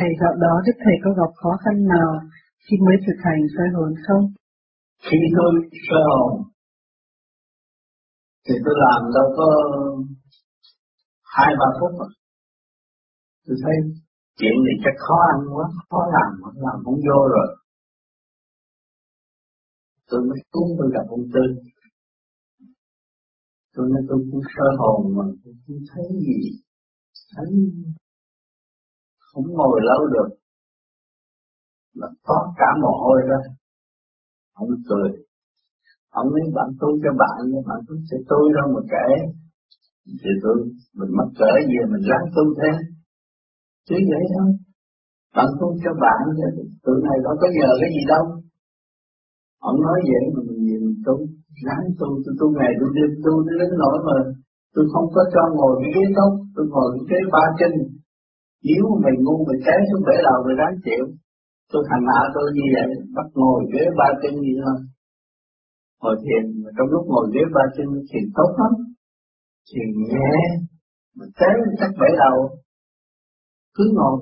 Thầy dạo đó Đức Thầy có gặp khó khăn nào khi mới thực hành soi hồn không? Khi tôi soi hồn thì tôi làm đâu có hai ba phút mà. Tôi thấy chuyện này chắc khó ăn quá, khó làm, không làm không vô rồi. Tôi mới cúng tôi gặp ông Tư. Tôi nói tôi cũng sơ hồn mà tôi cũng thấy gì. Thấy không ngồi lâu được. Là có cả mồ hôi đó. Ông cười. Ông nói bạn tu cho bạn, nhưng bạn tu sẽ tôi đâu mà kể. Thì tôi, mình mắc cỡ gì mình ráng tu thế. Chứ vậy thôi. Bạn tu cho bạn, tụi này đâu có nhờ cái gì đâu. Ông nói vậy mà mình nhìn tu, ráng tu, tôi tu ngày tôi đêm tu đến nỗi mà tôi không có cho ngồi cái ghế tốt, tôi ngồi cái ghế ba chân. Nếu mày ngu mày té xuống bể đầu mày đáng chịu. Tôi thành hạ tôi như vậy, bắt ngồi ghế ba chân như thôi. Ngồi thiền, mà trong lúc ngồi ghế ba chân thiền tốt lắm. Thiền nhẹ, mà té chắc bể đầu. Cứ ngồi,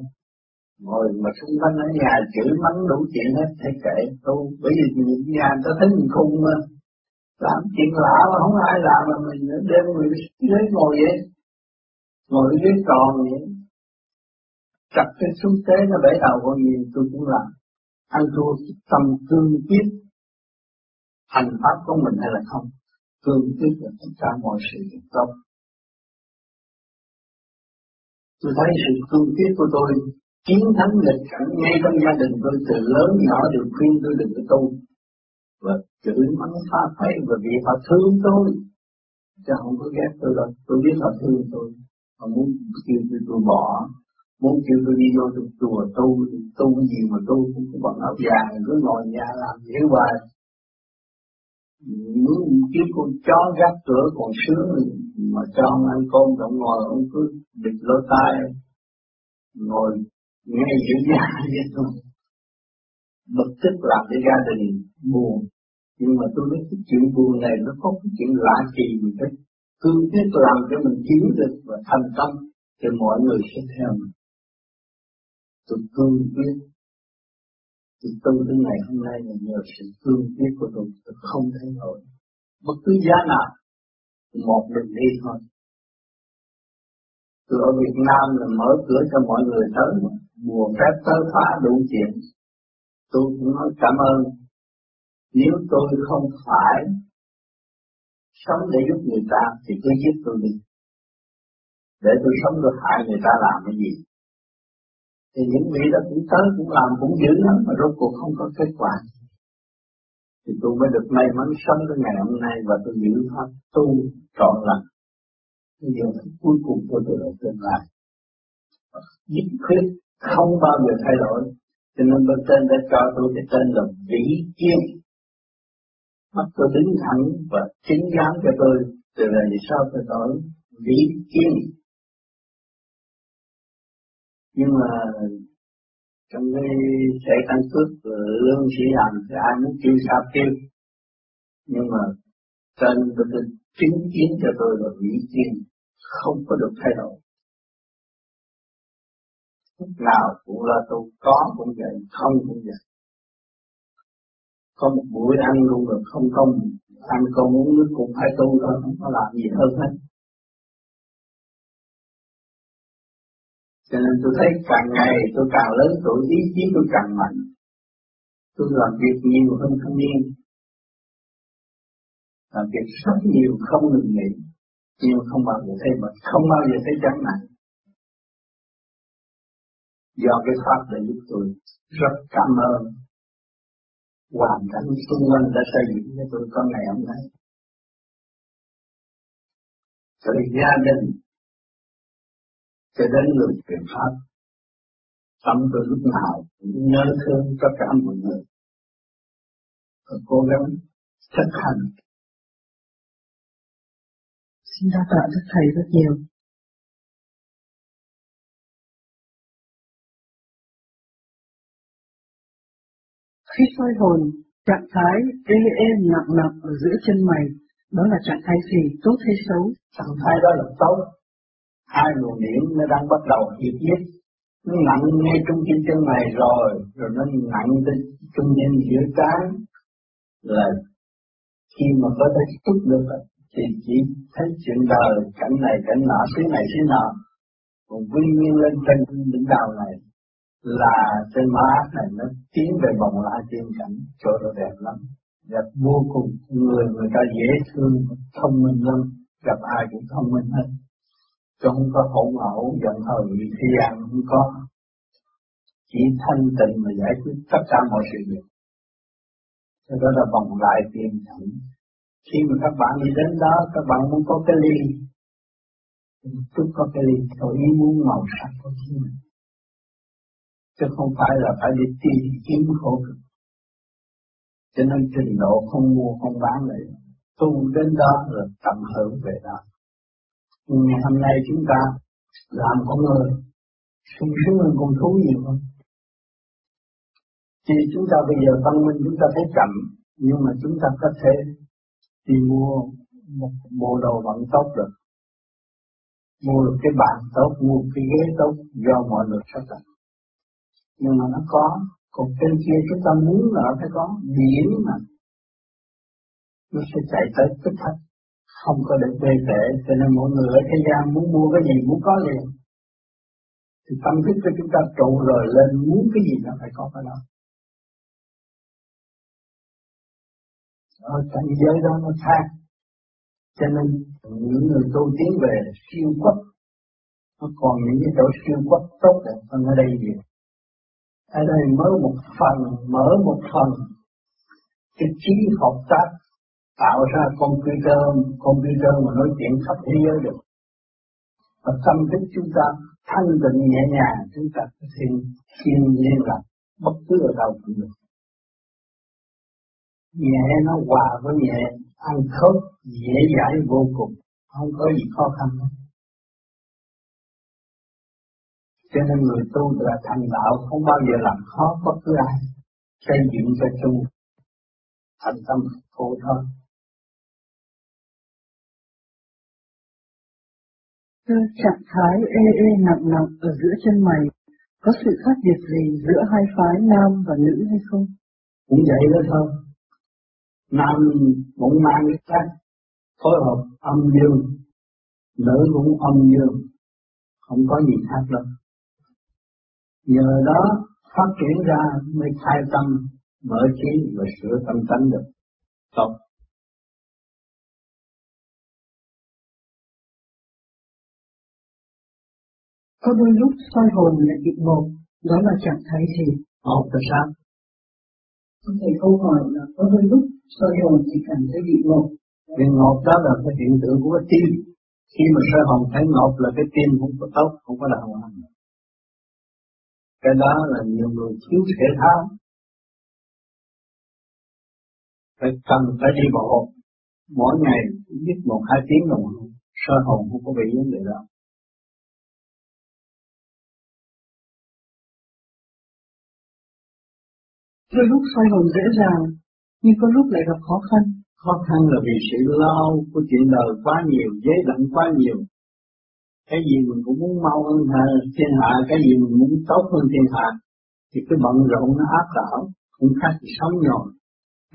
ngồi mà xung quanh ở nhà chửi mắng đủ chuyện hết thấy kệ tu bởi vì những nhà người ta thấy mình khùng mà làm chuyện lạ mà không ai làm mà mình đem người ghế ngồi vậy ngồi ghế tròn vậy cặp cái xuống tế nó bể đầu con gì tôi cũng làm. Ăn thua tâm cương quyết hành pháp của mình hay là không? Cương quyết là tất cả mọi sự tốt. Tôi thấy sự cương quyết của tôi chiến thắng nghịch cảnh ngay trong gia đình tôi, từ lớn nhỏ đều khuyên tôi đừng có tu. Và chửi mắng phá phái và vì họ thương tôi. Chứ không có ghét tôi đâu. Tôi biết họ thương tôi. Họ muốn kêu tôi tôi bỏ muốn kêu tôi đi vô trong chùa, tu tu gì mà tu cũng có bằng áo vàng cứ ngồi nhà làm hiểu hoài muốn kiếm con chó gác cửa còn sướng mà cho ông ăn cơm, ông ngồi, ông cứ bịt lỗ tai, ngồi nghe giữa nhà vậy thôi. Bực tức làm cho gia đình buồn. Nhưng mà tôi biết cái chuyện buồn này nó có cái chuyện lạ kỳ mình thích cứ biết làm cho mình hiểu được và thành công thì mọi người sẽ theo mình tôi cương quyết. Tôi tu đến ngày hôm nay là nhờ sự cương quyết của tôi. Tôi không thay đổi bất cứ giá nào, một mình đi thôi. Tôi ở Việt Nam là mở cửa cho mọi người tới mà. Mùa phép tới phá đủ chuyện. Tôi cũng nói cảm ơn. Nếu tôi không phải sống để giúp người ta, thì cứ giúp tôi đi. Để tôi sống được hại người ta làm cái gì? Thì những vị đó cũng tới cũng làm cũng dữ lắm, mà rốt cuộc không có kết quả. Thì tôi mới được may mắn sống tới ngày hôm nay và tôi giữ pháp tu trọn lành. Bây giờ cuối cùng tôi được ở tương lai nhất quyết không bao giờ thay đổi. Cho nên bên trên đã cho tôi cái tên là vĩ kiên. Mắt tôi đứng thẳng và chính dám cho tôi. Từ ngày sau tôi nói vĩ kiên nhưng mà trong cái sẽ căn cước lương chỉ làm thì ai muốn kêu sao kêu. Nhưng mà trên tôi chứng kiến cho tôi là vị tiên không có được thay đổi. Lúc nào cũng là tôi có cũng vậy, không cũng vậy. Có một buổi ăn luôn rồi không không ăn con uống nước cũng phải tu thôi, không có làm gì hơn hết. Cho nên tôi thấy càng ngày tôi càng lớn tuổi, ý chí tôi càng mạnh. Tôi làm việc nhiều hơn thanh niên. Làm việc rất nhiều không ngừng nghỉ, nhưng không bao giờ thấy mệt, không bao giờ thấy chán nản. Do cái pháp để giúp tôi rất cảm ơn. Hoàn cảnh xung quanh đã xây dựng cho tôi có ngày hôm nay. Thời gia đình cho đến người truyền pháp. Tâm tôi lúc nào cũng nhớ thương tất cả mọi người. Và cố gắng thực hành. Xin đa tạ đức thầy rất nhiều. Khi soi hồn, trạng thái ê êm nặng nặng ở giữa chân mày, đó là trạng thái gì, tốt hay xấu? Trạng thái đó là tốt. Hai luồng điển nó đang bắt đầu hiệp nhất, nó nặng ngay trung tâm chân này rồi rồi nó nặng tới trung tâm giữa trán. Là khi mà có thể chút được thì chỉ thấy chuyện đời cảnh này cảnh nọ thế này thế nọ. Còn quy nhiên lên trên đỉnh đầu này là trên má này nó tiến về vòng lại tiên cảnh chỗ nó đẹp lắm. Đẹp vô cùng. Người người ta dễ thương thông minh lắm. Gặp ai cũng thông minh hết chứ không có hỗn hậu, giận hờn gì thế không có. Chỉ thanh tịnh mà giải quyết tất cả mọi sự việc. Cho đó là vòng lại tiền cảnh khi mà các bạn đi đến đó các bạn muốn có cái ly. Chút có cái ly theo ý muốn màu sắc của chính mình. Chứ không phải là phải đi tìm kiếm khổ cực. Cho nên trình độ không mua không bán lại. Tu đến đó là tận hưởng về đó nhưng ngày hôm nay chúng ta làm con người. Sung sướng hơn con thú nhiều hơn. Thì chúng ta bây giờ văn minh chúng ta thấy chậm, nhưng mà chúng ta có thể đi mua một bộ đồ vận tốt được. Mua được cái bàn tốt mua cái ghế tốt do mọi người sắp đặt. Nhưng mà nó có, còn trên kia chúng ta muốn là nó phải có biển mà. Nó sẽ chạy tới tích thắt không có được bê trễ cho nên mọi người ở thế gian muốn mua cái gì muốn có liền. Thì tâm thức của chúng ta trụ rồi lên muốn cái gì nó phải có cái đó. Ở cảnh giới đó nó khác. Cho nên những người tu tiến về siêu quốc, nó còn những cái chỗ siêu quốc tốt đẹp hơn ở đây nhiều. Ở đây mới một phần, mở một phần cái trí học tác tạo ra computer computer mà nói chuyện khắp thế giới được. Và tâm thức chúng ta thanh tịnh nhẹ nhàng, chúng ta có thể thiên liên lạc bất cứ ở đâu cũng được. Nhẹ nó hòa với nhẹ, ăn khớp dễ dãi vô cùng, không có gì khó khăn hết. Cho nên người tu là thành đạo, không bao giờ làm khó bất cứ ai, xây dựng cho chung thành tâm khổ thôi trạng thái ê ê nặng nặng ở giữa chân mày có sự khác biệt gì giữa hai phái nam và nữ hay không? Cũng vậy đó thôi. Nam cũng mang cái cách phối hợp âm dương, nữ cũng âm dương, không có gì khác đâu. Nhờ đó phát triển ra mới khai tâm, mở trí và sửa tâm tánh được. Tốt. Có đôi lúc soi hồn lại bị một, đó là trạng thái gì? Một là sao? Thầy câu hỏi là có đôi lúc soi hồn thì cảm thấy bị một. Cái ngột đó là cái hiện tượng của cái tim. Khi mà soi hồn thấy ngột là cái tim không có tốt, không có đàng hoàng. Cái đó là nhiều người thiếu thể thao. Phải cần phải đi bộ mỗi ngày biết một hai tiếng đồng hồ soi hồn không có bị vấn đề đó Đôi lúc xoay hồn dễ dàng, nhưng có lúc lại gặp khó khăn. Khó khăn là vì sự lo của chuyện đời quá nhiều, dễ động quá nhiều. Cái gì mình cũng muốn mau hơn thiên hạ, cái gì mình muốn tốt hơn thiên hạ. Thì cái bận rộn nó áp đảo, cũng khác gì sống nhồi.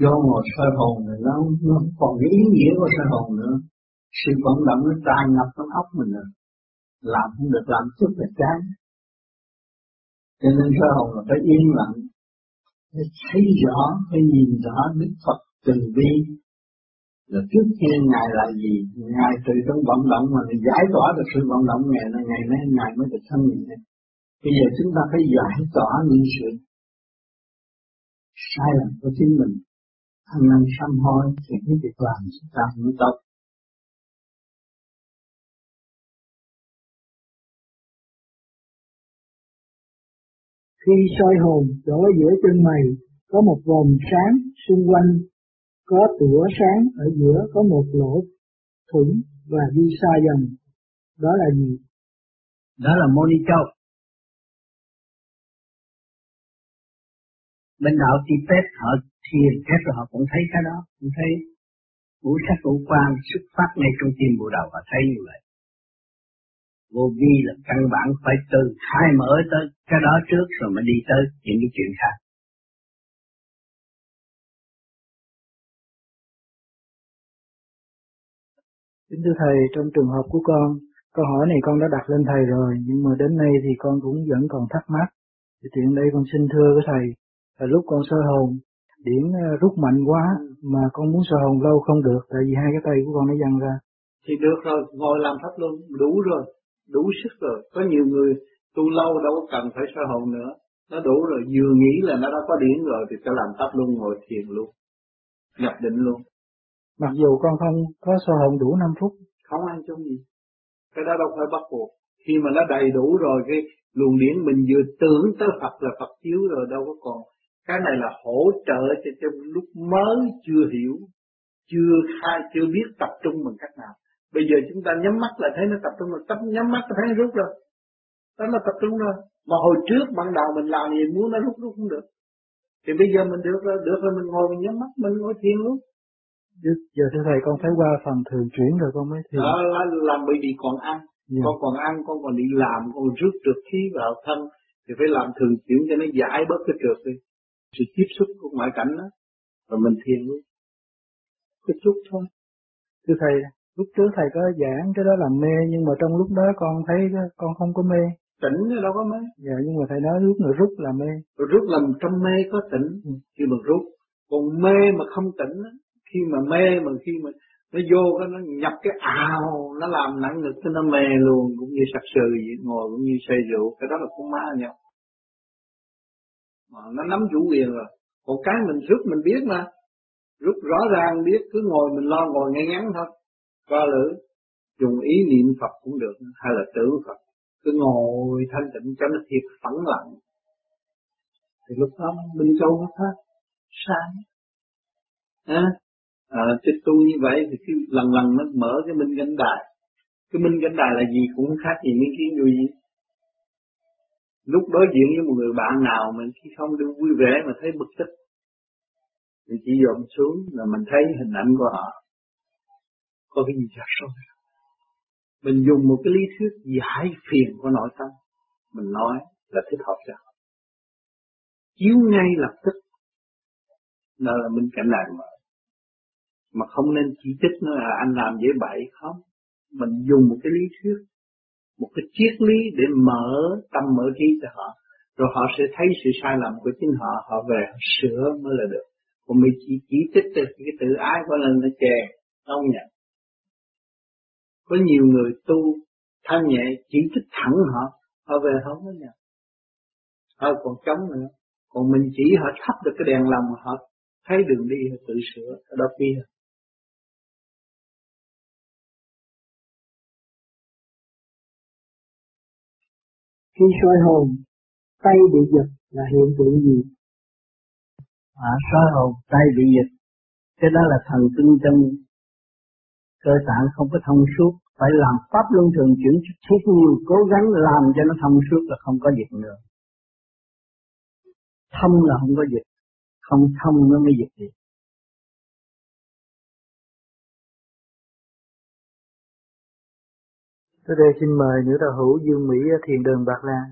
Do ngồi soi hồn này nó, nó còn cái ý nghĩa của soi hồn nữa. Sự vận động nó tràn ngập trong óc mình rồi. Làm không được làm chút là chán. Cho nên soi hồn là phải yên lặng, phải thấy rõ, phải nhìn rõ Đức Phật từ bi là trước kia Ngài là gì, Ngài từ trong vận động mà mình giải tỏa được sự vận động Ngài là Ngài nay Ngài mới được thân nhẹ. Bây giờ chúng ta phải giải tỏa những sự sai lầm của chính mình, ăn năn sám hối thì cái việc làm chúng ta mới tốt. Khi soi hồn chỗ giữa chân mày có một vòng sáng xung quanh, có tủa sáng ở giữa có một lỗ thủng và đi xa dần. Đó là gì? Đó là Moni Châu. Bên đạo Tibet họ thiền các rồi họ cũng thấy cái đó, cũng thấy ngũ sắc ngũ quan xuất phát ngay trong tim bộ đầu họ thấy như vậy vô vi là căn bản phải từ khai mở tới cái đó trước rồi mới đi tới những cái chuyện khác Kính thưa Thầy, trong trường hợp của con, câu hỏi này con đã đặt lên Thầy rồi, nhưng mà đến nay thì con cũng vẫn còn thắc mắc. Thì tiện đây con xin thưa với Thầy, là lúc con sơ hồn, điển ờ, rút mạnh quá mà con muốn sơ hồn lâu không được, tại vì hai cái tay của con nó dăng ra. Thì được rồi, ngồi làm pháp luân, đủ rồi, đủ sức rồi. Có nhiều người tu lâu đâu có cần phải sơ hồn nữa. Nó đủ rồi, vừa nghĩ là nó đã có điển rồi thì cho làm pháp luân ngồi thiền luôn. Nhập định luôn. Mặc dù con không có sơ hồn đủ 5 phút. Không ăn chung gì. Cái đó đâu phải bắt buộc. Khi mà nó đầy đủ rồi cái luồng điển mình vừa tưởng tới Phật là Phật chiếu rồi đâu có còn. Cái này là hỗ trợ cho trong lúc mới chưa hiểu, chưa khai, chưa biết tập trung bằng cách nào. Bây giờ chúng ta nhắm mắt là thấy nó tập trung rồi, tập nhắm mắt là thấy nó rút rồi. Đó là tập trung rồi. Mà hồi trước ban đầu mình làm gì muốn nó rút rút không được. Thì bây giờ mình được rồi, được rồi mình ngồi mình nhắm mắt, mình ngồi thiền luôn. Giờ thưa thầy con phải qua phần thường chuyển rồi con mới thiền. Đó là làm bởi vì còn ăn. Yeah. Dạ. Con còn ăn, con còn đi làm, con rút được khí vào thân. Thì phải làm thường chuyển cho nó giải bớt cái trượt đi. Sự tiếp xúc của ngoại cảnh đó. Rồi mình thiền luôn. Cái chút thôi. Thưa thầy, lúc trước thầy có giảng cái đó là mê nhưng mà trong lúc đó con thấy con không có mê. Tỉnh đâu có mê. Dạ nhưng mà thầy nói lúc mà rút là mê. Rút là trong mê có tỉnh. Ừ. khi mà rút còn mê mà không tỉnh khi mà mê mà khi mà nó vô cái nó nhập cái ào nó làm nặng ngực cái nó mê luôn cũng như sặc sừ vậy ngồi cũng như say rượu cái đó là con ma nhau mà nó nắm chủ quyền rồi. Còn cái mình rút mình biết mà. Rút rõ ràng biết cứ ngồi mình lo ngồi ngay ngắn thôi qua lưỡi dùng ý niệm Phật cũng được hay là tưởng Phật. Cứ ngồi thanh tịnh cho nó thiệt phẳng lặng. Thì lúc đó Minh Châu nó phát sáng. À, à, cái tu như vậy thì cứ lần lần nó mở cái minh cảnh đài. Cái minh cảnh đài là gì cũng khác gì những kiến vô gì. Lúc đối diện với một người bạn nào mình khi không được vui vẻ mà thấy bực tức thì chỉ dồn xuống là mình thấy hình ảnh của họ có cái gì giả sâu mình dùng một cái lý thuyết giải phiền của nội tâm, mình nói là thích hợp cho chiếu ngay lập tức. Đó là mình cảnh đàn mà. Mà không nên chỉ trích nó là anh làm dễ bậy, không. Mình dùng một cái lý thuyết, một cái triết lý để mở tâm mở trí cho họ. Rồi họ sẽ thấy sự sai lầm của chính họ họ về họ sửa mới là được. Còn mình chỉ chỉ trích từ cái tự ái của lần nó chè, không nhận có nhiều người tu thanh nhẹ chỉ thích thẳng họ họ về không có nhận họ còn chống nữa. Còn mình chỉ họ thắp được cái đèn lòng họ thấy đường đi họ tự sửa đó kia khi soi hồn tay bị giật là hiện tượng gì? À soi hồn tay bị giật. Cái đó là thần kinh trong cơ tạng không có thông suốt. Phải làm pháp luân thường chuyển thiết nhiều cố gắng làm cho nó thông suốt là không có dịch nữa. Thông là không có dịch không thông nó mới dịch gì. Tôi đây xin mời nữ đạo hữu Dương Mỹ thiền đường Bạc Lan.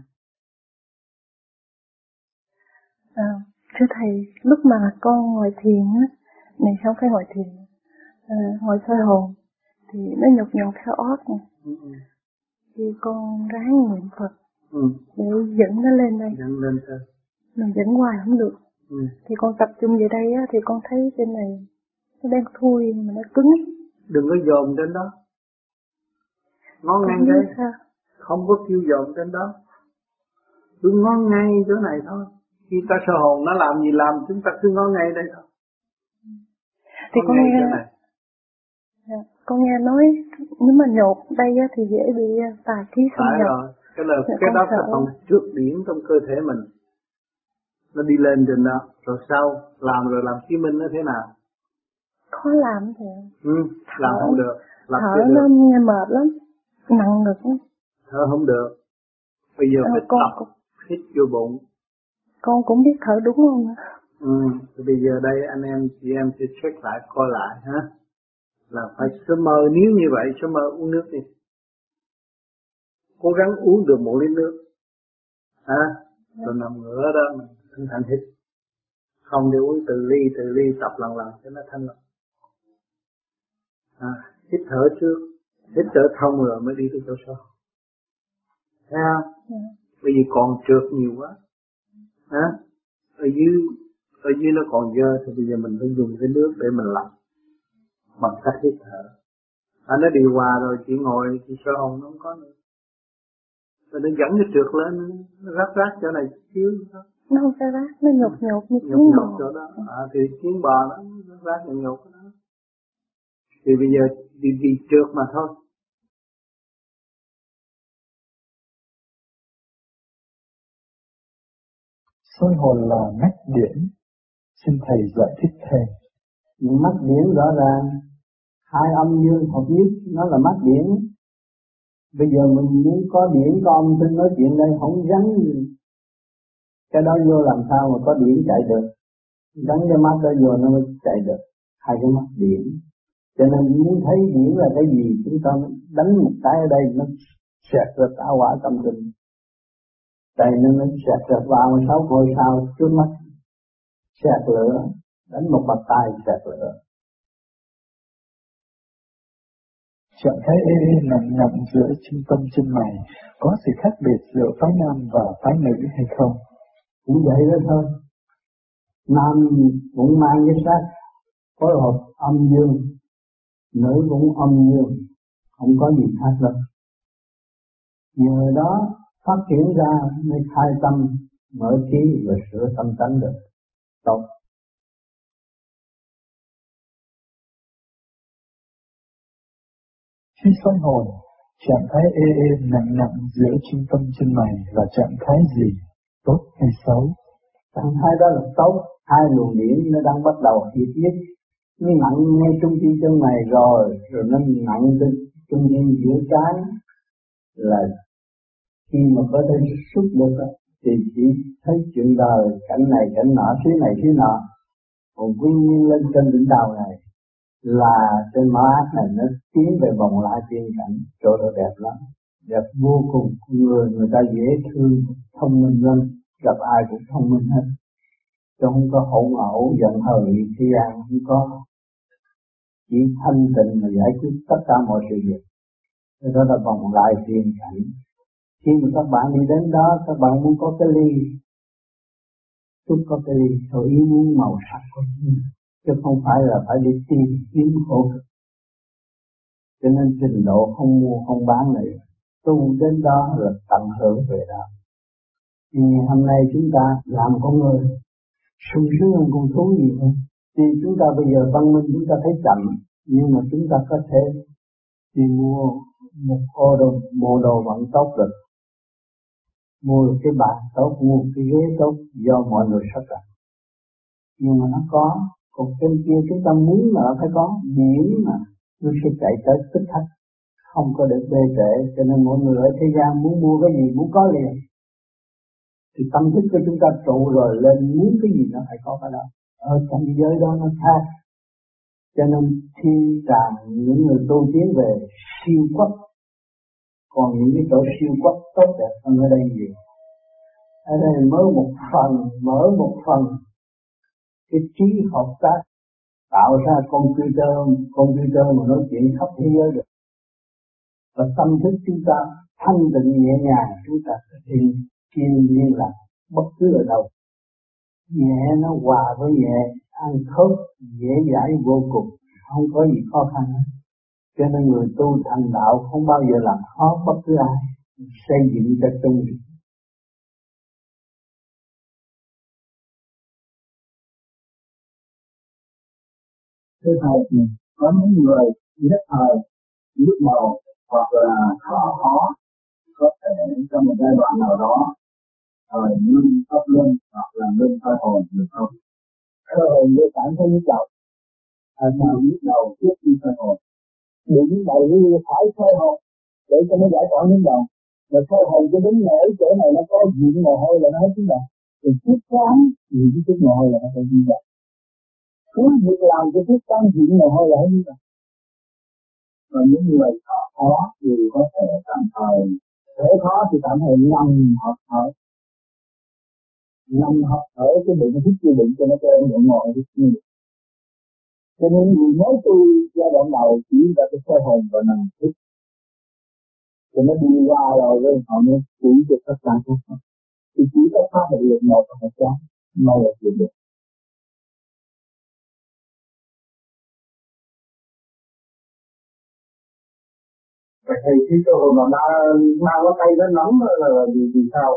À, thưa thầy, lúc mà con ngồi thiền á, này không phải ngồi thiền, à, ngồi soi hồn, thì nó nhục nhục theo óc nè. Ừ, ừ. Thì con ráng niệm Phật ừ. để dẫn nó lên đây. Dẫn lên thôi. Mình dẫn hoài không được. Ừ. Thì con tập trung về đây á, thì con thấy trên này nó đang thui mà nó cứng. Đừng có dồn trên đó. Ngó ngang đây. Không có kêu dồn trên đó. Cứ ngó ngay chỗ này thôi. Khi ta sơ hồn nó làm gì làm chúng ta cứ ngó ngay đây thôi. Thì con nghe con nghe nói nếu mà nhột đây thì dễ bị à, tà khí xâm nhập. rồi, cái là dạ, cái đó là phần trước điển trong cơ thể mình. Nó đi lên trên đó, rồi sau làm rồi làm chứng minh nó thế nào? Khó làm thì. Ừ, làm không được. Làm thở nó nghe mệt lắm, nặng ngực lắm. Thở không được. Bây giờ à, phải con, tập hít vô bụng. Con cũng biết thở đúng không? Ừ, thì bây giờ đây anh em chị em sẽ check lại coi lại ha là phải. Sớm mơ nếu như vậy sớm mơ uống nước đi. Cố gắng uống được một ly nước. À, rồi nằm ngửa đó mình thanh thanh hít không để uống từ ly từ ly tập lần lần cho nó thanh lọc. À, hít thở trước. Hít thở thông rồi mới đi tới chỗ sâu. Thấy không. Dạ. bởi vì còn trượt nhiều quá. À, ở dưới ở dưới nó còn dơ thì bây giờ mình phải dùng cái nước để mình lọc bằng cách hít thở. Anh nó điều hòa rồi chỉ ngồi chỉ sơ hồn nó không có nữa. Rồi nó dẫn cái trượt lên nó rác rác chỗ này xíu nó không phải rác nó nhột nhột như nhột nhột chỗ đó. À, thì kiến bò đó rác nhột nhột đó. Thì bây giờ đi đi trượt mà thôi. Soi hồn là mắt điển. Xin thầy giải thích thêm mắt điển rõ ràng, hai âm dương hợp nhất, nó là mắt điển. Bây giờ mình muốn có điển có âm thanh nói chuyện đây, không gắn cái đó vô làm sao mà có điển chạy được. Gắn cái mắt đó vô nó mới chạy được, hai cái mắt điển. Cho nên muốn thấy điển là cái gì, chúng ta đánh một cái ở đây, nó sẹt ra tạo quả tâm tình. Tại nó nó sẹt ra vào sáu ngôi sao trước mắt sẹt lửa đánh một bạt tay xẹt lửa Trạng thái ê ê nặng nặng giữa trung tâm chân mày có sự khác biệt giữa phái nam và phái nữ hay không? Cũng vậy đó thôi. Nam cũng mang cái sắc phối hợp âm dương, nữ cũng âm dương, không có gì khác đâu. Nhờ đó phát triển ra mới khai tâm, mở trí và sửa tâm tánh được. Tốt. Khi soi hồn, trạng thái ê ê nặng nặng giữa trung tâm chân mày là trạng thái gì, tốt hay xấu? Trạng thái đó là xấu, hai luồng điển nó đang bắt đầu hiệp nhất. Nó nặng ngay trung tâm chân mày rồi, rồi nó nặng lên trung tâm giữa trái là khi mà có thể xuất được thì chỉ thấy chuyện đời cảnh này cảnh nọ thứ này thứ nọ còn quy nguyên lên trên đỉnh đầu này là trên má này nó tiến về vòng lại tiên cảnh, chỗ đó đẹp lắm. Đẹp vô cùng người người ta dễ thương, thông minh lắm, gặp ai cũng thông minh hết. Chứ không có hỗn ẩu, giận hờn như thế gian không có. Chỉ thanh tịnh mà giải quyết tất cả mọi sự việc. Đó là vòng lại tiền cảnh. Khi mà các bạn đi đến đó, các bạn muốn có cái ly. Chúng có cái ly rồi ý muốn màu sắc của chúng chứ không phải là phải đi tìm kiếm khổ cực. Cho nên trình độ không mua, không bán này, tu đến đó là tận hưởng về đó. Nhưng ngày hôm nay chúng ta làm con người, sung sướng hơn con thú nhiều hơn. Thì chúng ta bây giờ văn minh chúng ta thấy chậm, nhưng mà chúng ta có thể đi mua một ô đồ bộ đồ vẫn tốt được. Mua được cái bàn tốt, mua cái ghế tốt, do mọi người sắp đặt. Nhưng mà nó có còn trên kia chúng ta muốn là phải có điển mà nó sẽ chạy tới tích thách không có được bê trễ, cho nên mọi người ở thế gian muốn mua cái gì muốn có liền. Thì tâm thức của chúng ta trụ rồi lên muốn cái gì nó phải có cái đó. Ở trong giới đó nó khác. Cho nên khi càng những người tu tiến về siêu quốc, còn những cái chỗ siêu quốc tốt đẹp hơn ở đây nhiều. Ở đây mới một phần, mở một phần cái trí hợp tác, tạo ra computer computer mà nói chuyện khắp thế giới được. Và tâm thức chúng ta thanh tịnh nhẹ nhàng, chúng ta có thể kiên liên lạc bất cứ ở đâu. Nhẹ nó hòa với nhẹ, ăn khớp dễ dãi vô cùng, không có gì khó khăn cho nên người tu thành đạo không bao giờ làm khó bất cứ ai, xây dựng cho chung thứ hai có những người nhất thời nhức đầu hoặc là thở khó có thể trong một giai đoạn nào đó thời ngưng tóc lưng hoặc là ngưng hơi hồn được không? Hơi hồn để cảm thấy nhức đầu. À, sao nhức đầu trước khi hơi hồn? Bị đầu như phải hơi hồn để cho nó giải tỏa nhức đầu. Rồi hơi hồn cho đến nỗi chỗ này nó có diện mồ hôi là nó hết nhức đầu. Rồi chút chán thì cái chút mồ hôi là nó phải đi vào cứ việc làm cho thức tan diện mồ hôi lại như vậy và những người khó thì có thể tạm thời, thế khó thì tạm thời nằm học thở nằm học thở cái bụng hít cái bụng cho nó cho em bụng ngồi hít như cho nên người mới tu giai đoạn đầu chỉ là cái sơ hồn và nằm hít cho nó đi qua rồi rồi họ mới chỉ được tất cả các pháp. Thì chỉ có pháp là được một và một chán. Mau là chuyện được. Thì khi cơ hội mà ma, mang cái tay nó nóng là, vì, vì sao?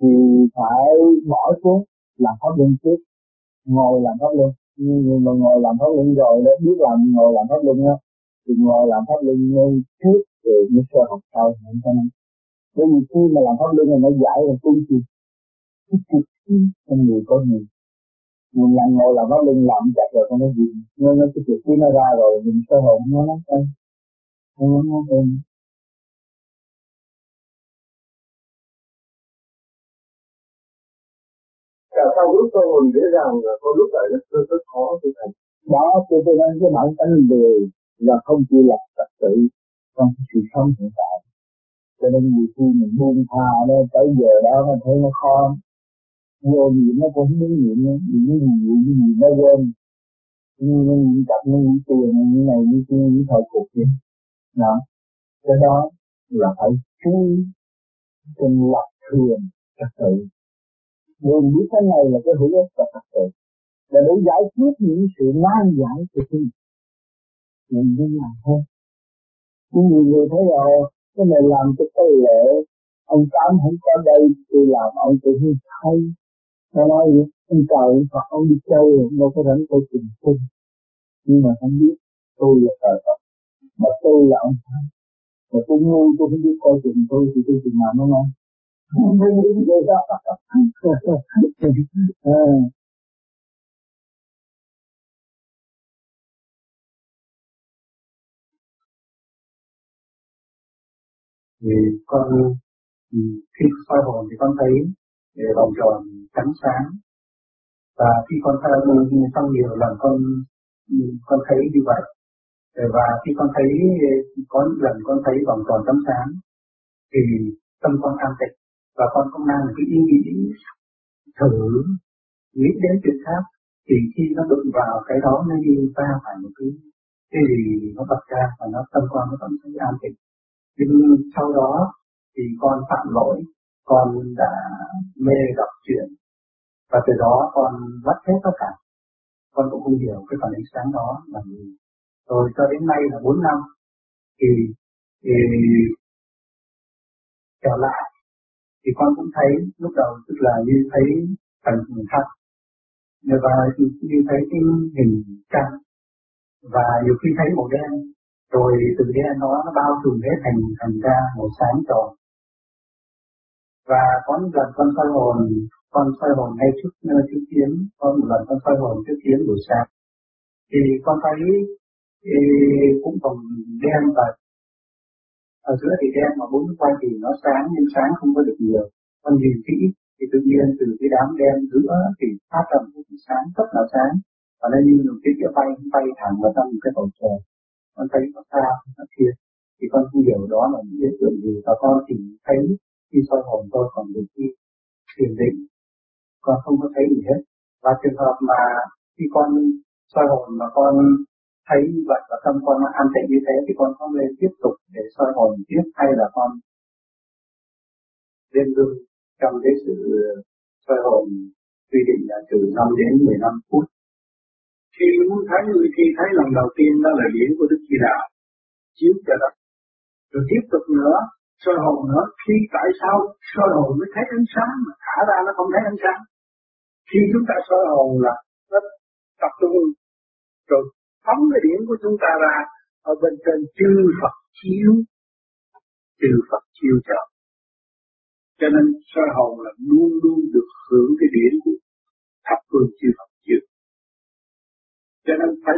Thì phải bỏ xuống làm pháp luân trước, ngồi làm pháp luân. Nhưng mà ngồi làm pháp luân rồi đó, biết làm ngồi làm pháp luân á, thì ngồi làm pháp luân ngay trước rồi mới sơ học sau những cái năng. Bởi vì khi mà làm pháp luân thì nó giải là tu chi. Cái trực trong người có nhiều. Mình làm ngồi làm pháp luân làm chặt rồi không có gì. Nên nó cái trực nó ra rồi mình sơ hồn nó nắm nó Không Rồi sau lúc tôi mình dễ dàng là có lúc lại rất, rất, khó tu thành. Đó, tôi tôi nói cái bản tánh người là không chịu lập trật tự trong sự sống hiện tại. Cho nên nhiều khi mình buông tha nó tới giờ đó mình thấy nó khó. Vô niệm nó cũng không muốn niệm nó, niệm cái gì, niệm cái gì nó quên. Như nó niệm chặt, nó niệm tiền, như này, như kia, như thời cuộc kia. Đó, cái đó là phải chú tâm trên lập thường trật tự người biết cái này là cái hữu ích và thật sự. Là để giải quyết những sự nan giải của chúng Mình đi làm thôi. Nhưng nhiều người thấy rồi, cái này làm cho cái lệ, ông Tám không có đây, tôi làm ông tự nhiên thay. Nó nói vậy Ông trời, Phật, ông đi chơi rồi, đâu có rảnh tôi tìm sinh. Nhưng mà không biết, tôi là trời Phật, mà tôi là ông Tám. Mà tôi ngu, tôi không biết coi chừng tôi, thì tôi chừng làm nó ngon mới nghĩ vậy đó thì con khi soi hồn thì con thấy ờ, vòng tròn trắng sáng. Và khi con thay xong nhiều lần con con thấy như vậy. Ờ, và khi con thấy ờ, có những lần con thấy vòng tròn trắng sáng, thì tâm con an tịnh và con cũng mang cái ý nghĩ thử nghĩ đến chuyện khác. Thì khi nó đụng vào cái đó nó đi ra phải một cái cái gì nó bật ra và nó tâm con nó cảm thấy an tịnh. Nhưng sau đó thì con phạm lỗi con đã mê đọc chuyện và từ đó con mất hết tất cả. Con cũng không hiểu cái phần ánh sáng đó là gì. Rồi cho đến nay là 4 năm. Thì, thì trở lại thì con cũng thấy lúc đầu tức là như thấy phần thật và như thấy cái hình trăng. Và nhiều khi thấy màu đen, rồi từ đen nó nó bao trùm hết thành thành ra màu sáng tròn. Và có một lần con soi hồn, con soi hồn ngay trước trước kiếm, có một lần con soi hồn trước kiếm buổi sáng. Thì con thấy, thì cũng còn đen và ở giữa thì đen mà bốn quay thì nó sáng nhưng sáng không có được nhiều. Còn nhìn kỹ thì tự nhiên từ cái đám đen giữa thì phát ra một cái sáng rất là sáng. Và nó như một cái kia bay bay thẳng vào trong một cái bầu trời. Con thấy nó xa, nó kia. Thì con không hiểu đó là những hiện tượng gì. Và con chỉ thấy khi soi hồn tôi còn được khi thiền định, con không có thấy gì hết. Và trường hợp mà khi con soi hồn mà con thấy như vậy và tâm con nó an tịnh như thế thì con không nên tiếp tục để soi hồn tiếp hay là con lên gương trong cái sự ờ, soi hồn quy định là từ 5 đến 15 phút. Khi muốn thấy người khi thấy lần đầu tiên đó là điển của Đức Di Đạo chiếu cho đất. Rồi tiếp tục nữa, soi hồn nữa, khi tại sao soi hồn mới thấy ánh sáng mà thả ra nó không thấy ánh sáng. Khi chúng ta soi hồn là nó tập trung rồi phóng cái điểm của chúng ta ra ở bên trên chư Phật chiếu, chư Phật chiếu cho. Cho nên soi hồn là luôn luôn được hưởng cái điển của thập phương chư Phật chiếu. Cho nên phải,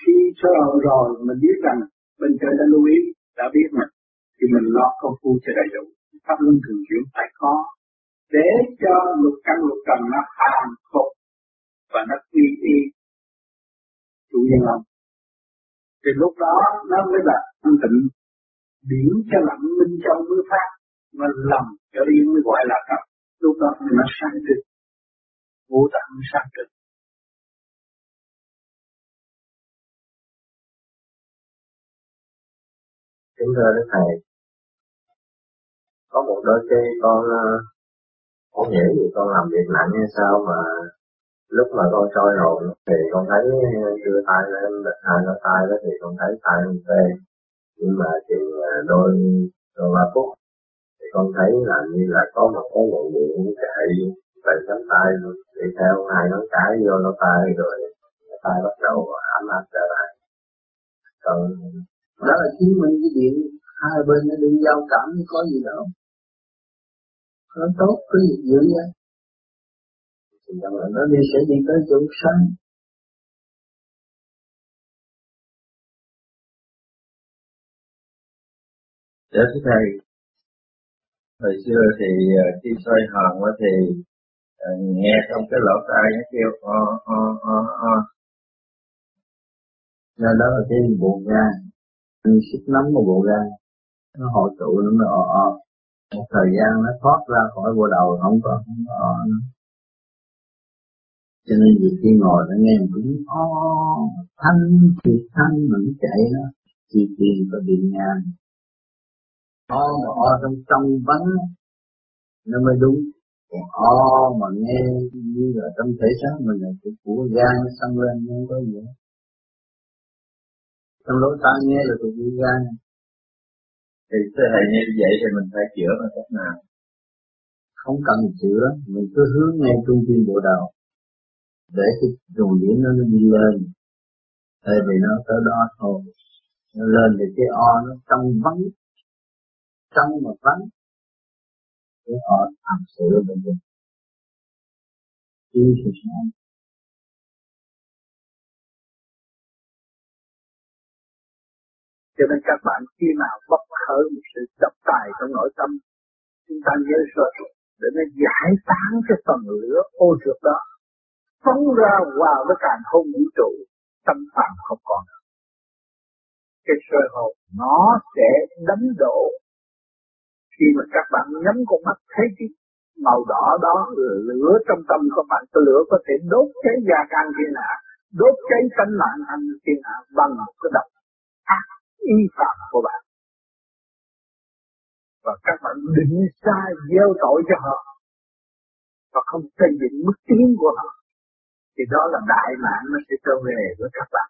khi soi hồn rồi mình biết rằng bên trên đã lưu ý, đã biết mình thì mình lo công phu cho đầy đủ. Pháp luân thường chuyển phải có. Để cho lục căn lục trần nó hàng phục và nó quy y chủ nhân lòng thì lúc đó, nó mới là thanh tịnh điển cho lặng, minh châu mới phát, mà lầm cho yên mới gọi là tập lúc đó nó sáng trực vô tận sáng trực kính thưa đức thầy, có một đôi khi con ờ, không hiểu gì con làm việc nặng hay sao mà lúc mà con soi hồn thì con thấy đưa tay lên hai nó tay đó thì con thấy tay mình tê nhưng mà chừng à, đôi đôi ba phút thì con thấy là như là có một cái nguồn điện chạy từ cánh tay đi theo hai ngón cái vô nó tay rồi tay bắt đầu ấm áp trở lại. Còn đó là chứng minh cái điện hai bên nó đi giao cảm, có gì đâu. Nó tốt cái gì dữ vậy? Thì là nó đi sẽ đi tới chỗ sáng Dạ thưa thầy, hồi xưa thì ờ, khi soi quá thì ờ, nghe trong cái lỗ tai nó kêu o o o o. Nên đó là cái bộ gan, sức nóng của bộ gan, nó hội tụ nó mới o o. Một thời gian nó thoát ra khỏi bộ đầu không có không có o nữa. Cho nên nhiều khi ngồi nó nghe một tiếng o thanh thì thanh mà nó chạy đó, thì tiền có điện ngang o mà o trong trong vắng nó mới đúng. Còn o mà nghe như là trong thể xác mình là của, của gan nó xông lên không có gì hết. Trong lỗ tai nghe là thuộc của gan. Thì thưa thầy như vậy thì mình phải chữa bằng cách nào? Không cần chữa mình cứ hướng ngay trung tim bộ đầu để cái dùng điện nó đi lên. Tại vì nó tới đó thôi. Nó lên thì cái o nó trong vắng. Trong mà vắng cái o thật sự bên thường, yêu sự sáng cho nên các bạn khi nào bất khởi một sự độc tài trong nội tâm chúng ta nhớ rồi để nó giải tán cái phần lửa ô trượt đó phóng ra vào với càng không vũ trụ, tâm phạm không còn nữa. Cái sơ hồn nó sẽ đánh đổ. Khi mà các bạn nhắm con mắt thấy cái màu đỏ đó, lửa trong tâm các bạn, cái lửa có thể đốt cháy gia can thiên hạ, đốt cháy tánh mạng anh thiên hạ bằng cái độc ác, y phạm của bạn. Và các bạn định sai gieo tội cho họ. Và không xây dựng mức tiến của họ thì đó là đại mạng nó sẽ trở về với các bạn.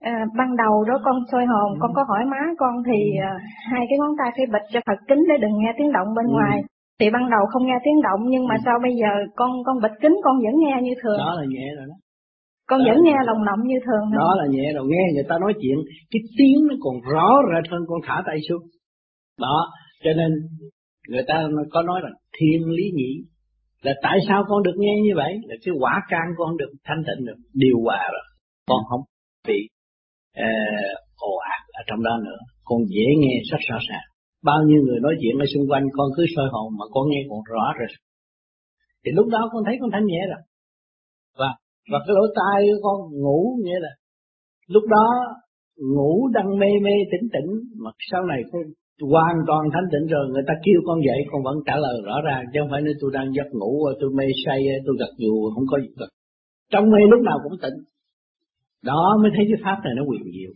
À, ban đầu đó con soi hồn ừ. con có hỏi má con thì à, hai cái ngón tay phải bịch cho thật kính để đừng nghe tiếng động bên ừ. ngoài. Thì ban đầu không nghe tiếng động nhưng mà ừ. sau bây giờ con con bịch kính con vẫn nghe như thường. Đó là nhẹ rồi đó. Con đó vẫn nghe lòng động như thường đó là nhẹ rồi nghe người ta nói chuyện cái tiếng nó còn rõ rệt hơn con thả tay xuống. Đó cho nên người ta có nói là thiên lý nhị là tại sao con được nghe như vậy? Là cái quả can con được thanh tịnh được điều hòa rồi con không bị uh, ồ ạt ở trong đó nữa. Con dễ nghe rất rõ ràng. Bao nhiêu người nói chuyện ở xung quanh con cứ soi hồn mà con nghe còn rõ rồi. Thì lúc đó con thấy con thanh nhẹ rồi. Và và cái lỗ tai của con ngủ nghĩa là lúc đó ngủ đang mê mê tỉnh tỉnh mà sau này con hoàn toàn thanh tịnh rồi người ta kêu con dậy con vẫn trả lời rõ ràng chứ không phải nói tôi đang giấc ngủ tôi mê say tôi gật dù không có gì cả trong mê lúc nào cũng tỉnh. Đó mới thấy cái pháp này nó quyền diệu.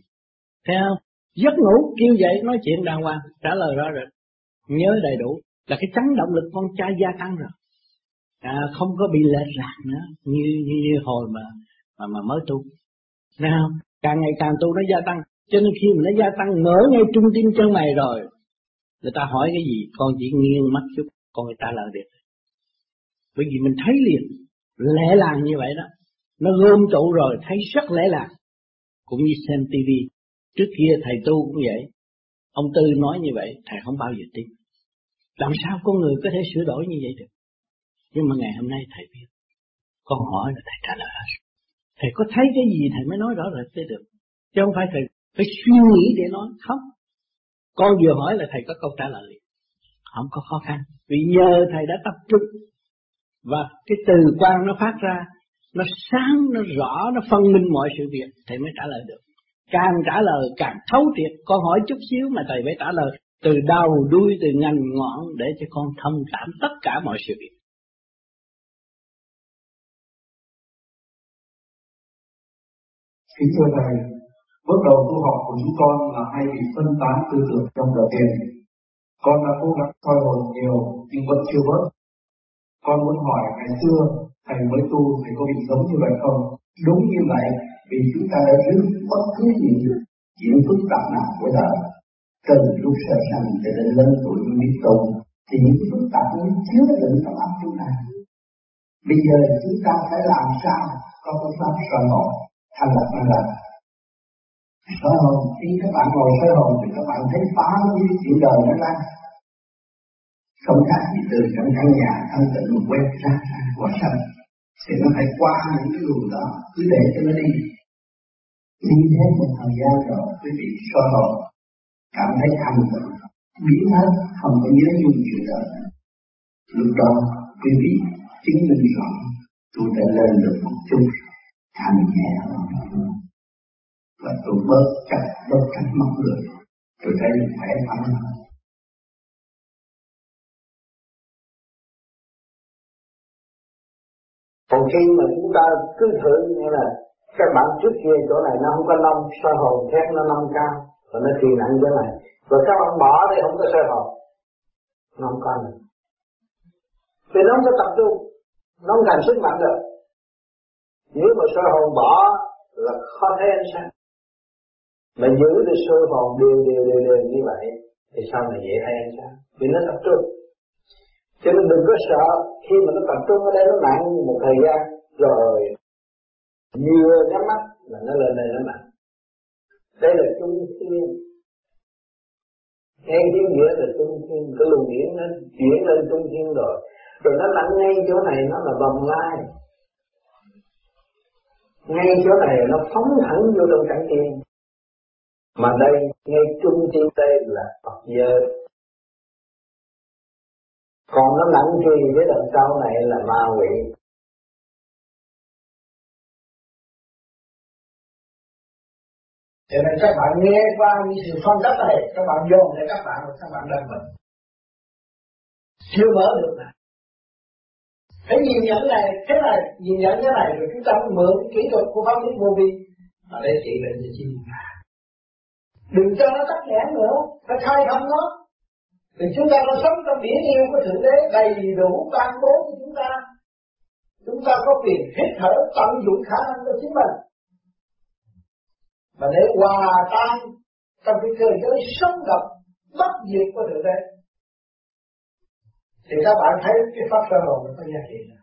Thấy không? Giấc ngủ kêu dậy nói chuyện đàng hoàng trả lời rõ rồi nhớ đầy đủ. Là cái chấn động lực con trai gia tăng rồi. À, không có bị lệch lạc nữa như, như như hồi mà mà mà mới tu. Nào càng ngày càng tu nó gia tăng. Cho nên khi mà nó gia tăng mở ngay trung tim chân mày rồi người ta hỏi cái gì, con chỉ nghiêng mắt chút, con người ta làm được bởi vì mình thấy liền lẽ làng như vậy đó. Nó gom tụ rồi, thấy rất lẽ làng. cũng như xem tivi trước kia thầy tu cũng vậy. Ông tư nói như vậy, thầy không bao giờ tin. Làm sao con người có thể sửa đổi như vậy được? Nhưng mà ngày hôm nay thầy biết. Con hỏi là thầy trả lời hết. Thầy có thấy cái gì thầy mới nói rõ rệt thế được? Chứ không phải thầy phải suy nghĩ để nói. Không con vừa hỏi là thầy có câu trả lời. Liền không có khó khăn vì nhờ thầy đã tập trung. Và cái từ quan nó phát ra nó sáng nó rõ nó phân minh mọi sự việc thầy mới trả lời được. Càng trả lời càng thấu triệt. Con hỏi chút xíu mà thầy phải trả lời. Từ đầu đuôi từ ngành ngọn để cho con thông cảm tất cả mọi sự việc. Kính thưa Thầy, bước đầu tu học của chúng con là hay bị phân tán tư tưởng trong đầu tiền. Con đã cố gắng soi hồn nhiều nhưng vẫn chưa bớt. Con muốn hỏi ngày xưa Thầy mới tu Thầy có bị giống như vậy không? Đúng như vậy, vì chúng ta đã rước bất cứ gì chuyện phức tạp nào của đời. Từ lúc sơ sanh cho đến lớn tuổi mới biết tu, thì những phức tạp nó chứa đựng trong óc chúng ta. Bây giờ chúng ta phải làm sao có phương pháp soi hồn thành lập năng lực soi hồn khi các bạn ngồi soi hồn thì các bạn thấy phá với chuyện đời nó ra. Không khác gì từ trong căn nhà, thân tịnh, quét ra ra sân thì nó phải qua những cái luồng đó, cứ để cho nó đi. Đi hết một thời gian rồi, quý vị soi hồn, cảm thấy thanh tịnh, biến hết, không có nhớ nhung chuyện đó lúc đó, quý vị chứng minh rõ, tôi đã lên được một chút thanh nhẹ và tôi bớt chặt bớt chặt mất người tôi thấy mình khỏe mạnh hơn còn khi mà chúng ta cứ thử như là các bạn trước kia chỗ này nó không có nông, soi hồn khác nó nông cao, và nó truyền nặng chỗ này. Rồi các bạn bỏ thì không có soi hồn. Nó không có nữa thì nó không có tập trung, nó không thành sức mạnh được. Nếu mà soi hồn bỏ là khó thấy ánh sáng mà giữ được sơ hồn đều đều đều đều như vậy, thì sao mà dễ hay anh sáng vì nó tập trung. Cho nên đừng có sợ khi mà nó tập trung ở đây nó nặng một thời gian, rồi vừa nhắm mắt là nó lên đây nó nặng. Đây là trung thiên. Nghe tiếng nghĩa là trung thiên, cái luồng điển nó chuyển lên trung thiên rồi. Rồi nó nặng ngay chỗ này, nó là vòng lai. Ngay chỗ này nó phóng thẳng vô trong cảnh tiên mà đây, ngay trung tiên đây là Phật giới. Còn nó nặng trì với đằng sau này là ma quỷ. Cho nên các bạn nghe qua những sự phân tích này, các bạn vô để các bạn các bạn đang bệnh chưa mở được này phải nhìn nhận này thế này, nhìn nhận thế này rồi chúng ta mới mượn cái kỹ thuật của pháp lý vô vi. Mà để trị bệnh cho chi đừng cho nó tắt nghẽn nữa. Phải khai thông nó. Thì chúng ta có sống trong biển yêu của thượng đế đầy đủ ban bố cho chúng ta. Chúng ta có quyền hít thở tận dụng khả năng của chính mình. Mà để hòa tan trong cái cơ giới sống động, bất diệt của thượng đế. Thì các bạn thấy cái pháp sơ hồn nó có giá trị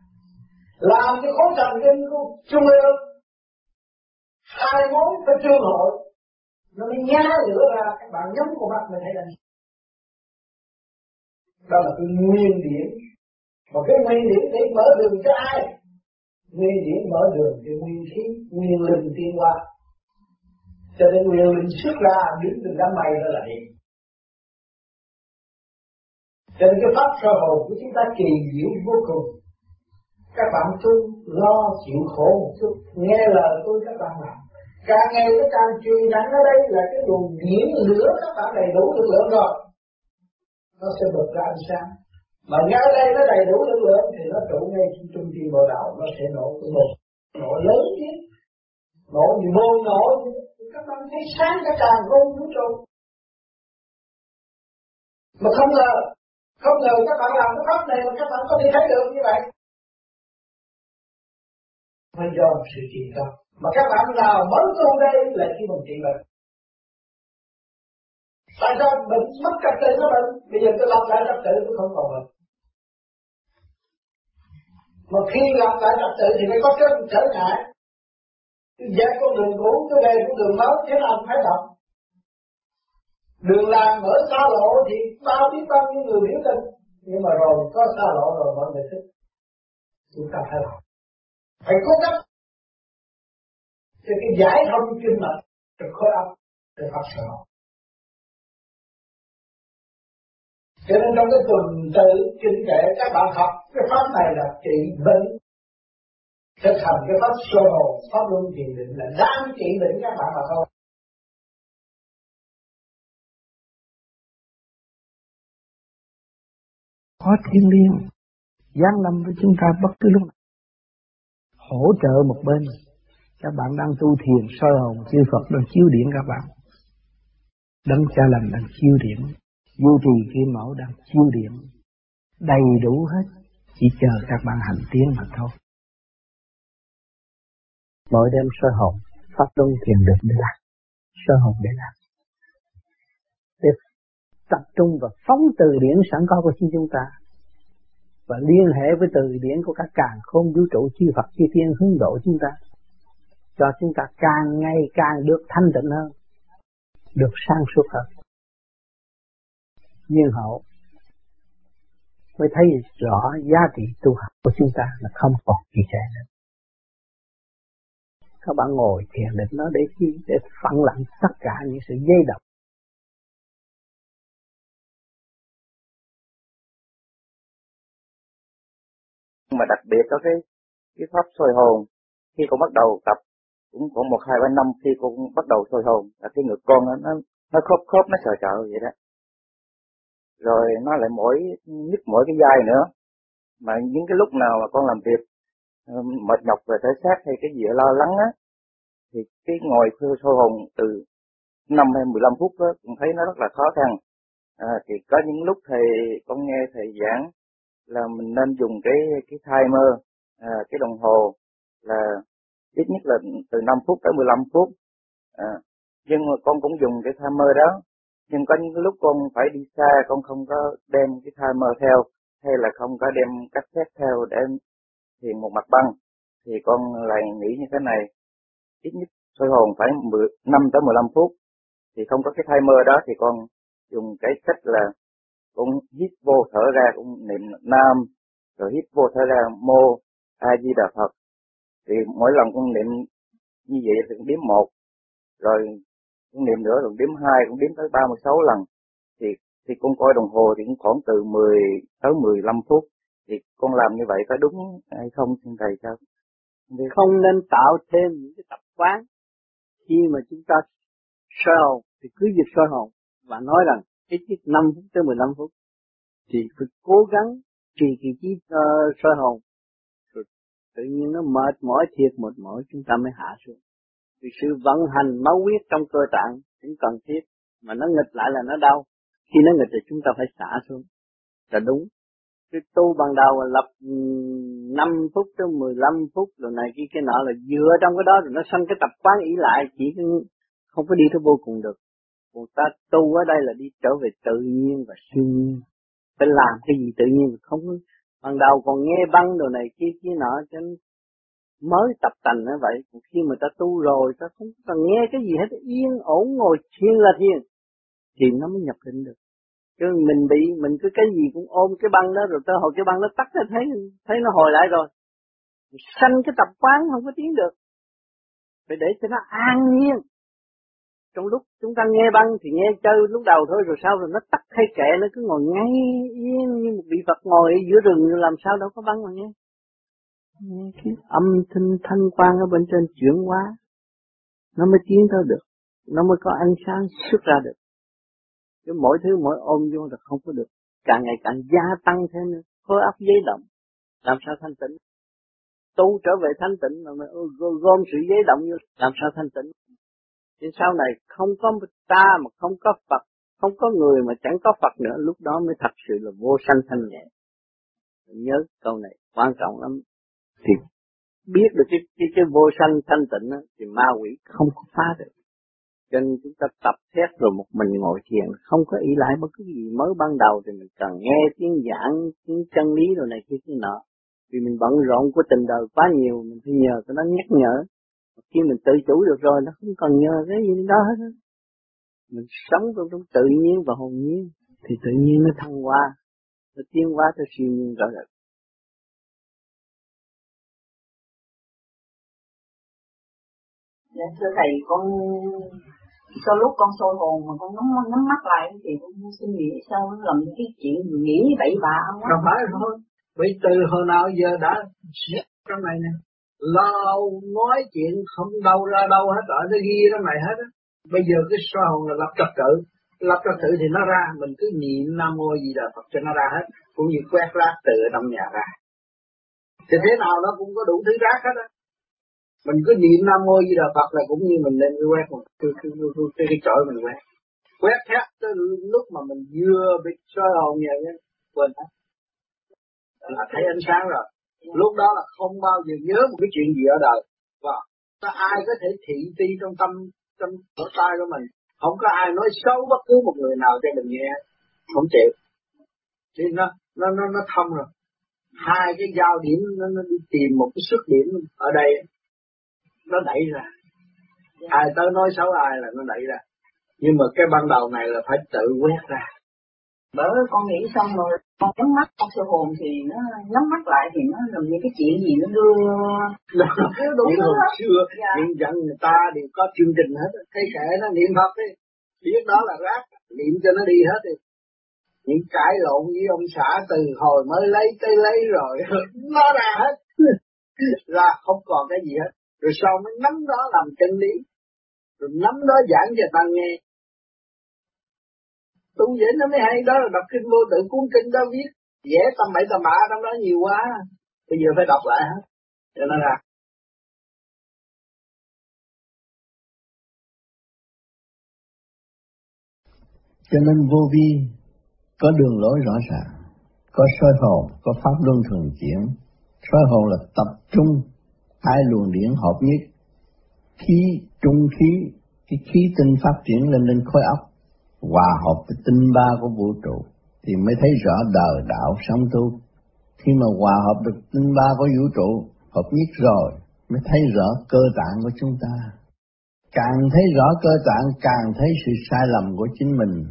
làm cái khối thần kinh của trung ương, hai mối phải trương hội nó mới nhá lửa ra các bạn nhắm con mắt mới thấy là đó là cái nguyên điểm. Mà cái nguyên điểm để mở đường cho ai? Nguyên điểm mở đường cho nguyên khí, nguyên linh tiên qua cho nên nguyên linh xuất ra, đứng từ đám mây đó là điện cho nên cái pháp sơ hồn của chúng ta kỳ diệu vô cùng. Các bạn tu lo chịu khổ một chút. Nghe lời tôi các bạn làm càng ngày nó càng truyền nặng ở đây là cái luồng điển lửa các bạn đầy đủ lực lượng rồi. Nó sẽ bật ra ánh sáng. Mà ngay đây nó đầy đủ lực lượng thì nó trụ ngay trong trung tim bộ đạo. Nó sẽ nổ cái một nổ lớn chứ nổ gì vô nổ các bạn thấy sáng cả càng không vũ trụ mà không ngờ không ngờ các bạn làm cái pháp này mà các bạn có thể thấy được như vậy. Phải do sự trị tâm mà các bạn nào mới tu đây là khi mình trị bệnh. Tại sao bệnh mất trật tự nó bệnh? Bây giờ tôi lập lại trật tự tôi không còn bệnh. Mà khi lập lại trật tự thì phải có cái trở ngại. Tôi dẹp con đường cũ tôi về con đường mới thế nào phải động đường làng mở xa lộ thì bao biết bao nhiêu người biểu tình. Nhưng mà rồi, có xa lộ rồi mọi người thích. Chúng ta phải làm. Phải cố gắng cho cái giải thông kinh mạch cho khối óc để phát sở cho nên trong cái tuần tự kinh kệ các bạn học, cái pháp này là trị bệnh, thực hành cái pháp sơ hồn pháp luân thiền định là đang trị bệnh các bạn mà thôi. Có thiên liêng, giáng lâm với chúng ta bất cứ lúc nào. Hỗ trợ một bên các bạn đang tu thiền soi hồn chư Phật đang chiếu điện các bạn. Đấng cha lành đang chiếu điện vô trì kim mẫu đang chiếu điện đầy đủ hết. Chỉ chờ các bạn hành tiến mà thôi. Mỗi đêm soi hồn, pháp luân thiền định để làm soi hồn để làm để tập trung và phóng từ điển sẵn có của chính chúng ta. Và liên hệ với từ điển của các càng không vũ trụ chư Phật, chư Thiên hướng độ chúng ta cho chúng ta càng ngày càng được thanh tịnh hơn, được sang suốt hơn. Nhiên hậu, mới thấy rõ giá trị tu học của chúng ta là không còn gì trẻ nữa. Các bạn ngồi thiền định nó để chi? Để phẳng lặng tất cả những sự dây động. Mà đặc biệt có cái cái pháp soi hồn khi con bắt đầu tập cũng khoảng một hai ba năm khi con bắt đầu sôi hồn. Là cái ngực con nó nó khớp khớp nó sợ sợ vậy đó. Rồi nó lại mỗi nhức mỗi cái dai nữa. Mà những cái lúc nào mà con làm việc ờ, mệt nhọc về thể xác hay cái gì lo lắng á thì cái ngồi sôi hồn từ năm hay 15 phút đó cũng thấy nó rất là khó khăn. À, thì có những lúc thầy con nghe thầy giảng là mình nên dùng cái cái timer à, cái đồng hồ là ít nhất là từ 5 phút tới 15 phút. À, nhưng mà con cũng dùng cái timer đó. Nhưng có những lúc con phải đi xa con không có đem cái timer theo hay là không có đem cassette theo để thiền một mặt băng thì con lại nghĩ như thế này. Ít nhất soi hồn phải 10, 5 tới 15 phút. Thì không có cái timer đó thì con dùng cái cách là cũng hít vô thở ra cũng niệm nam rồi hít vô thở ra mô a di đà phật thì mỗi lần con niệm như vậy thì cũng đếm một rồi con niệm nữa rồi đếm hai cũng đếm tới 36 lần. Thì thì con coi đồng hồ thì cũng khoảng từ 10 tới 15 phút. Thì con làm như vậy có đúng hay không xin thầy sao không nên tạo thêm những cái tập quán. Khi mà chúng ta soi hồn thì cứ dịch soi hồn và nói rằng ít nhất 5 phút tới 15 phút thì phải cố gắng trì kỳ trí uh, soi hồn tự nhiên nó mệt mỏi thiệt mệt mỏi chúng ta mới hạ xuống. Vì sự vận hành máu huyết trong cơ tạng cũng cần thiết, mà nó nghịch lại là nó đau. Khi nó nghịch thì chúng ta phải xả xuống. Là đúng. Cái tu ban đầu là lập ừ, 5 phút tới 15 phút rồi này kia cái nọ là dựa trong cái đó rồi nó sanh cái tập quán ý lại, chỉ không có đi tới vô cùng được. Còn ta tu ở đây là đi trở về tự nhiên và siêu nhiên. Phải làm cái gì tự nhiên không ban đầu còn nghe băng đồ này kia kia nọ, cho mới tập tành như vậy. Còn khi mà ta tu rồi, ta không cần nghe cái gì hết, yên ổn ngồi thiền là thiền, thì nó mới nhập định được. Chứ mình bị, mình cứ cái gì cũng ôm cái băng đó, rồi tới hồi cái băng nó tắt nó thấy thấy nó hồi lại rồi. Sanh cái tập quán không có tiến được. Phải để cho nó an nhiên trong lúc chúng ta nghe băng thì nghe chơi lúc đầu thôi, rồi sau rồi nó tắt hay kệ nó cứ ngồi ngay yên như một vị Phật ngồi ở giữa rừng làm sao đâu có băng mà nghe. Nghe cái âm thanh thanh quan ở bên trên chuyển hóa, nó mới tiến tới được, nó mới có ánh sáng xuất ra được. Chứ mỗi thứ mỗi ôm vô là không có được, càng ngày càng gia tăng thêm nữa khối óc giấy động, làm sao thanh tịnh? Tu trở về thanh tịnh mà mà gom sự giấy động như làm sao thanh tịnh? Thì sau này không có ta mà không có Phật không có người mà chẳng có Phật nữa lúc đó mới thật sự là vô sanh thanh nhẹ. Nhớ câu này quan trọng lắm. Thì biết được cái cái, cái vô sanh thanh tịnh đó, thì ma quỷ không có phá được. Cho nên chúng ta tập xét rồi một mình ngồi thiền không có ý lại bất cứ gì mới ban đầu thì mình cần nghe tiếng giảng tiếng chân lý rồi này kia kia nọ. Vì mình bận rộn của tình đời quá nhiều mình phải nhờ cái nó nhắc nhở khi mình tự chủ được rồi nó không cần nhờ cái gì đó hết mình sống trong, trong tự nhiên và hồn nhiên thì tự nhiên nó thăng hoa nó tiến hóa tới siêu nhiên rõ rệt. Dạ thưa thầy con sau lúc con sôi hồn mà con nhắm nhắm mắt lại thì con xin nghĩ sao nó làm cái chuyện nghĩ bậy bạ không phải thôi. Vì từ hồi nào giờ đã trong này nè lo nói chuyện không đâu ra đâu hết ở nó ghi nó này hết á. Bây giờ cái soi hồn là lập trật tự. Lập trật tự thì nó ra mình cứ niệm nam mô gì là phật cho nó ra hết cũng như quét rác từ trong nhà ra. Thì thế nào nó cũng có đủ thứ rác hết á. Mình cứ niệm nam mô gì là phật là cũng như mình lên cái quét một cái cái, cái, cái, cái chổi mình quét. Quét hết tới lúc mà mình vừa bị soi hồn vậy quên hết. Là thấy ánh sáng rồi lúc đó là không bao giờ nhớ một cái chuyện gì ở đời. Và có ai có thể thị ti trong tâm trong lỗ tai của mình? Không có ai nói xấu bất cứ một người nào cho mình nghe. Không chịu. Thì nó nó nó nó thông rồi. Hai cái giao điểm nó, nó đi tìm một cái xuất điểm ở đây. Nó đẩy ra. Ai tới nói xấu ai là nó đẩy ra. Nhưng mà cái ban đầu này là phải tự quét ra bởi con nghĩ xong rồi con nhắm mắt con sơ hồn thì nó nhắm mắt lại thì nó làm những cái chuyện gì nó đưa đủ thứ hồi xưa dạ. những dân người ta đều có chương trình hết thấy kệ nó niệm phật đi. Biết đó là rác niệm cho nó đi hết đi. Những cãi lộn với ông xã từ hồi mới lấy tới lấy rồi nó ra hết. Là không còn cái gì hết. Rồi sau mới nắm đó làm chân lý. Rồi nắm đó giảng cho ta nghe tu vậy nó mới hay đó là đọc kinh vô tự cuốn kinh đó viết, dễ tầm bậy tầm bạ trong đó nhiều quá. Bây giờ phải đọc lại hết. Cho nó ra cho nên vô vi có đường lối rõ ràng, có soi hồn, có pháp luân thường chuyển. Soi hồn là tập trung hai luồng điển hợp nhất. Khí, trung khí, cái khí tinh phát triển lên lên khối óc hòa hợp với tinh ba của vũ trụ thì mới thấy rõ đời đạo sống tu. Khi mà hòa hợp được tinh ba của vũ trụ hợp nhất rồi mới thấy rõ cơ tạng của chúng ta. Càng thấy rõ cơ tạng càng thấy sự sai lầm của chính mình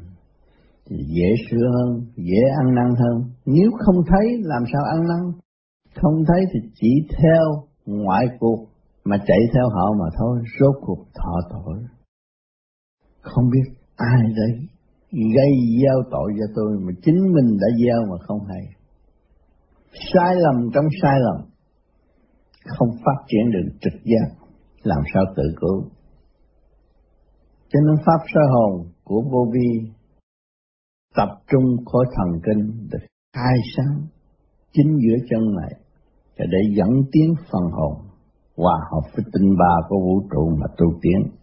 thì dễ sửa hơn, dễ ăn năn hơn. Nếu không thấy làm sao ăn năn? Không thấy thì chỉ theo ngoại cuộc mà chạy theo họ mà thôi, rốt cuộc thọ tội. Không biết ai đấy gây gieo tội cho tôi mà chính mình đã gieo mà không hay? Sai lầm trong sai lầm, không phát triển được trực giác, làm sao tự cứu? Cho nên pháp sơ hồn của vô vi tập trung khối thần kinh được khai sáng chính giữa chân này để dẫn tiến phần hồn hòa hợp với tinh ba của vũ trụ mà tu tiến.